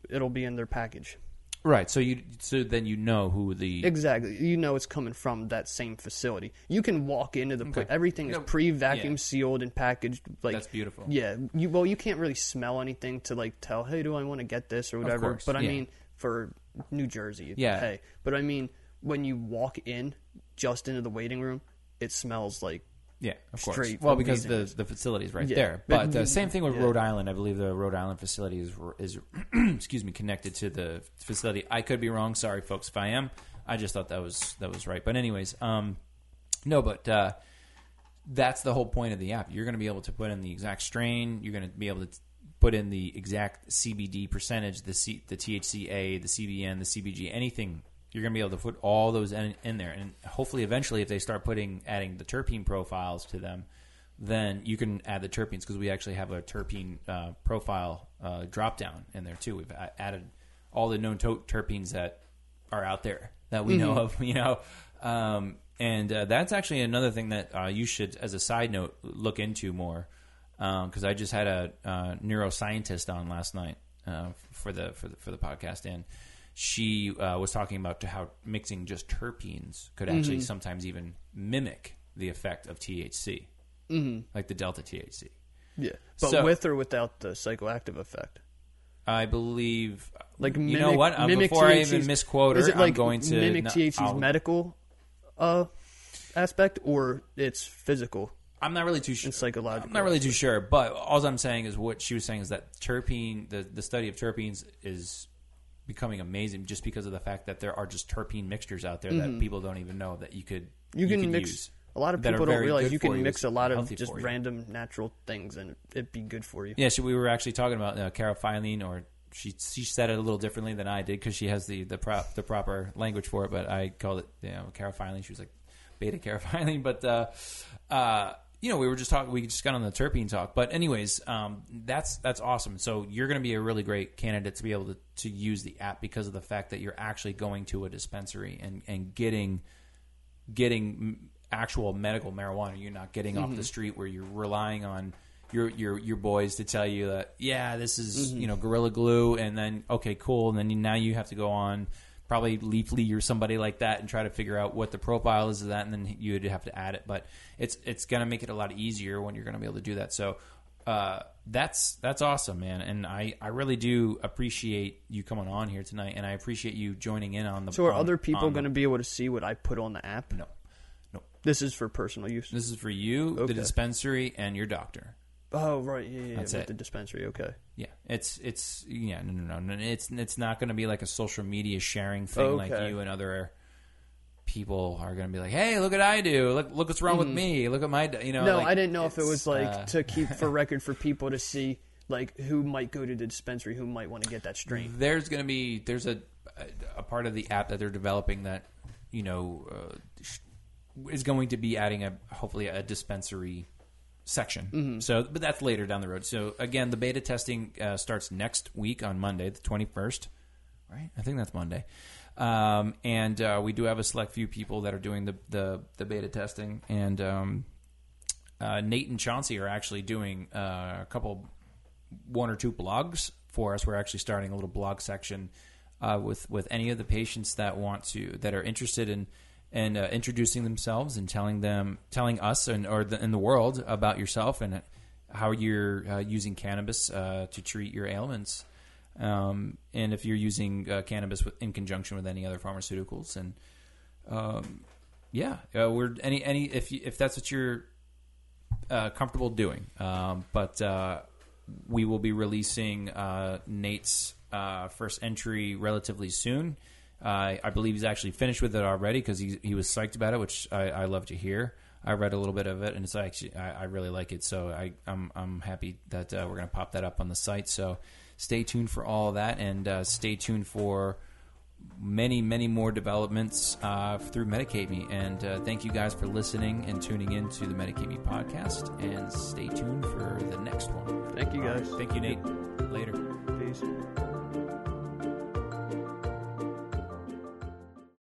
it'll be in their package. right. So you so then you know who the Exactly. You know it's coming from that same facility. You can walk into the Okay. everything is No, pre-vacuum yeah. sealed and packaged. Like That's beautiful. Yeah. You well, you can't really smell anything to like tell. Hey, do I want to get this or whatever? course, but I yeah. mean, for New Jersey, Yeah. Hey, but I mean, when you walk in just into the waiting room, it smells like Yeah, of course. straight Well, because the the facility is right Yeah. there. But- the uh, same thing with yeah. Rhode Island. I believe the Rhode Island facility is is excuse me connected to the facility. I could be wrong. Sorry, folks, if I am. I just thought that was that was right. But anyways, um, no, but uh, that's the whole point of the app. You're going to be able to put in the exact strain. You're going to be able to put in the exact CBD percentage, the C, the THCA, the CBN, the CBG, anything. You're going to be able to put all those in, in there, and hopefully, eventually, if they start putting adding the terpene profiles to them, then you can add the terpenes because we actually have a terpene uh, profile uh, drop down in there too. We've added all the known to- terpenes that are out there that we know of, you know. Um, and uh, that's actually another thing that uh, you should, as a side note, look into more. Because I just had a uh, neuroscientist on last night uh, for the for the for the podcast, and she uh, was talking about to how mixing just terpenes could actually sometimes even mimic the effect of THC, mm-hmm. like the delta THC. yeah, but So- with or without the psychoactive effect. I believe. Like you know what? Uh, mimic before I even misquote her, is it like I'm going to mimic no, THC's I'll- medical uh, aspect or it's physical I'm not really too sure. psychological. I'm not really too sure, but all I'm saying is what she was saying is that terpene, the the study of terpenes, is becoming amazing just because of the fact that there are just terpene mixtures out there that people don't even know that you could Mm-hmm. You can could mix. use. A lot of that are people don't very realize good you for can you, mix a lot of healthy just for you. random natural things and it'd be good for you. Yeah, so we were actually talking about uh, caryophyllene, or she she said it a little differently than I did because she has the the prop the proper language for it, but I called it you know caryophyllene. She was like beta caryophyllene, but uh, uh, you know we were just talking. We just got on the terpene talk, but anyways, um, that's that's awesome. So you're going to be a really great candidate to be able to to use the app because of the fact that you're actually going to a dispensary and and getting getting actual medical marijuana. You're not getting off the street where you're relying on your your your boys to tell you that yeah, this is you know gorilla glue, and then okay, cool, and then you, now you have to go on probably Leafly or somebody like that and try to figure out what the profile is of that, and then you would have to add it. But it's it's going to make it a lot easier when you're going to be able to do that. So. Uh, that's that's awesome, man, and I, I really do appreciate you coming on here tonight, and I appreciate you joining in on the. So are on- other people going to be able to see what I put on the app? No, no. This is for personal use. This is for you, Okay. the dispensary, and your doctor. Oh right, yeah, yeah, That's with it. the dispensary. Okay. Yeah, it's it's yeah no no no no it's it's not going to be like a social media sharing thing like Okay. you and other people are going to be like, hey, look what I do, look look what's wrong with me, look at my d-" you know. Mm. no, like, I didn't know if it was like uh, to keep for record for people to see like who might go to the dispensary, who might want to get that strain. there's going to be there's a a part of the app that they're developing that you know uh, sh- is going to be adding a hopefully a dispensary section. Mm-hmm. So, but that's later down the road. So again, the beta testing uh, starts next week on Monday, the twenty first. Right, I think that's Monday. Um, and uh, we do have a select few people that are doing the the, the beta testing, and um, uh, Nate and Chauncey are actually doing uh, a couple, one or two blogs for us. We're actually starting a little blog section uh, with with any of the patients that want to that are interested in and uh, introducing themselves and telling them telling us and or the, in the world about yourself and how you're uh, using cannabis uh, to treat your ailments. Um, and if you're using uh, cannabis with, in conjunction with any other pharmaceuticals, and um, yeah, uh, we're any any if you, if that's what you're uh, comfortable doing. Um, but uh, we will be releasing uh, Nate's uh, first entry relatively soon. Uh, I believe he's actually finished with it already because he he was psyched about it, which I, I love to hear. I read a little bit of it, and it's actually I, I really like it. So I I'm I'm happy that uh, we're gonna pop that up on the site. So stay tuned for all of that, and uh, stay tuned for many, many more developments uh, through Medicate Me. And uh, thank you guys for listening and tuning in to the Medicate Me podcast. And stay tuned for the next one. Thank you All right. guys. Thank you, Nate. Later. Peace.